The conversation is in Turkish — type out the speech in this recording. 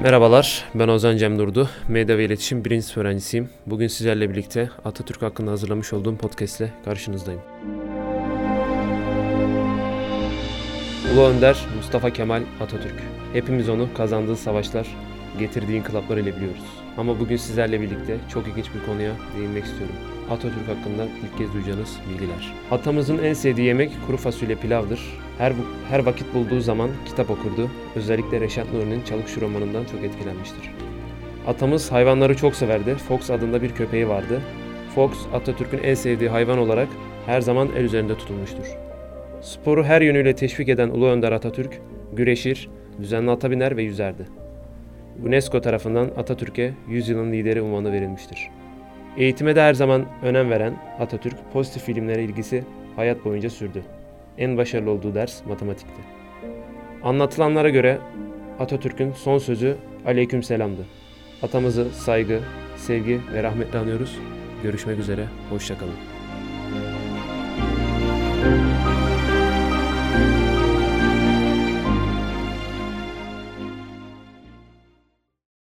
Merhabalar, ben Ozan Cem Durdu. Medya ve İletişim 1. sınıf öğrencisiyim. Bugün sizlerle birlikte Atatürk hakkında hazırlamış olduğum podcast ile karşınızdayım. Ulu Önder Mustafa Kemal Atatürk. Hepimiz onu kazandığı savaşlar, getirdiği inkılaplar ile biliyoruz. Ama bugün sizlerle birlikte çok ilginç bir konuya değinmek istiyorum. Atatürk hakkında ilk kez duyacağınız bilgiler. Atamızın en sevdiği yemek kuru fasulye pilavdır. Her her vakit bulduğu zaman kitap okurdu. Özellikle Reşat Nuri'nin Çalıkçı romanından çok etkilenmiştir. Atamız hayvanları çok severdi. Fox adında bir köpeği vardı. Fox, Atatürk'ün en sevdiği hayvan olarak her zaman el üzerinde tutulmuştur. Sporu her yönüyle teşvik eden Ulu Önder Atatürk, güreşir, düzenli ata biner ve yüzerdi. UNESCO tarafından Atatürk'e 100 yılın lideri unvanı verilmiştir. Eğitime de her zaman önem veren Atatürk, pozitif filmlere ilgisi hayat boyunca sürdü. En başarılı olduğu ders matematikti. Anlatılanlara göre Atatürk'ün son sözü aleyküm selamdı. Atamızı saygı, sevgi ve rahmetle anıyoruz. Görüşmek üzere, hoşçakalın.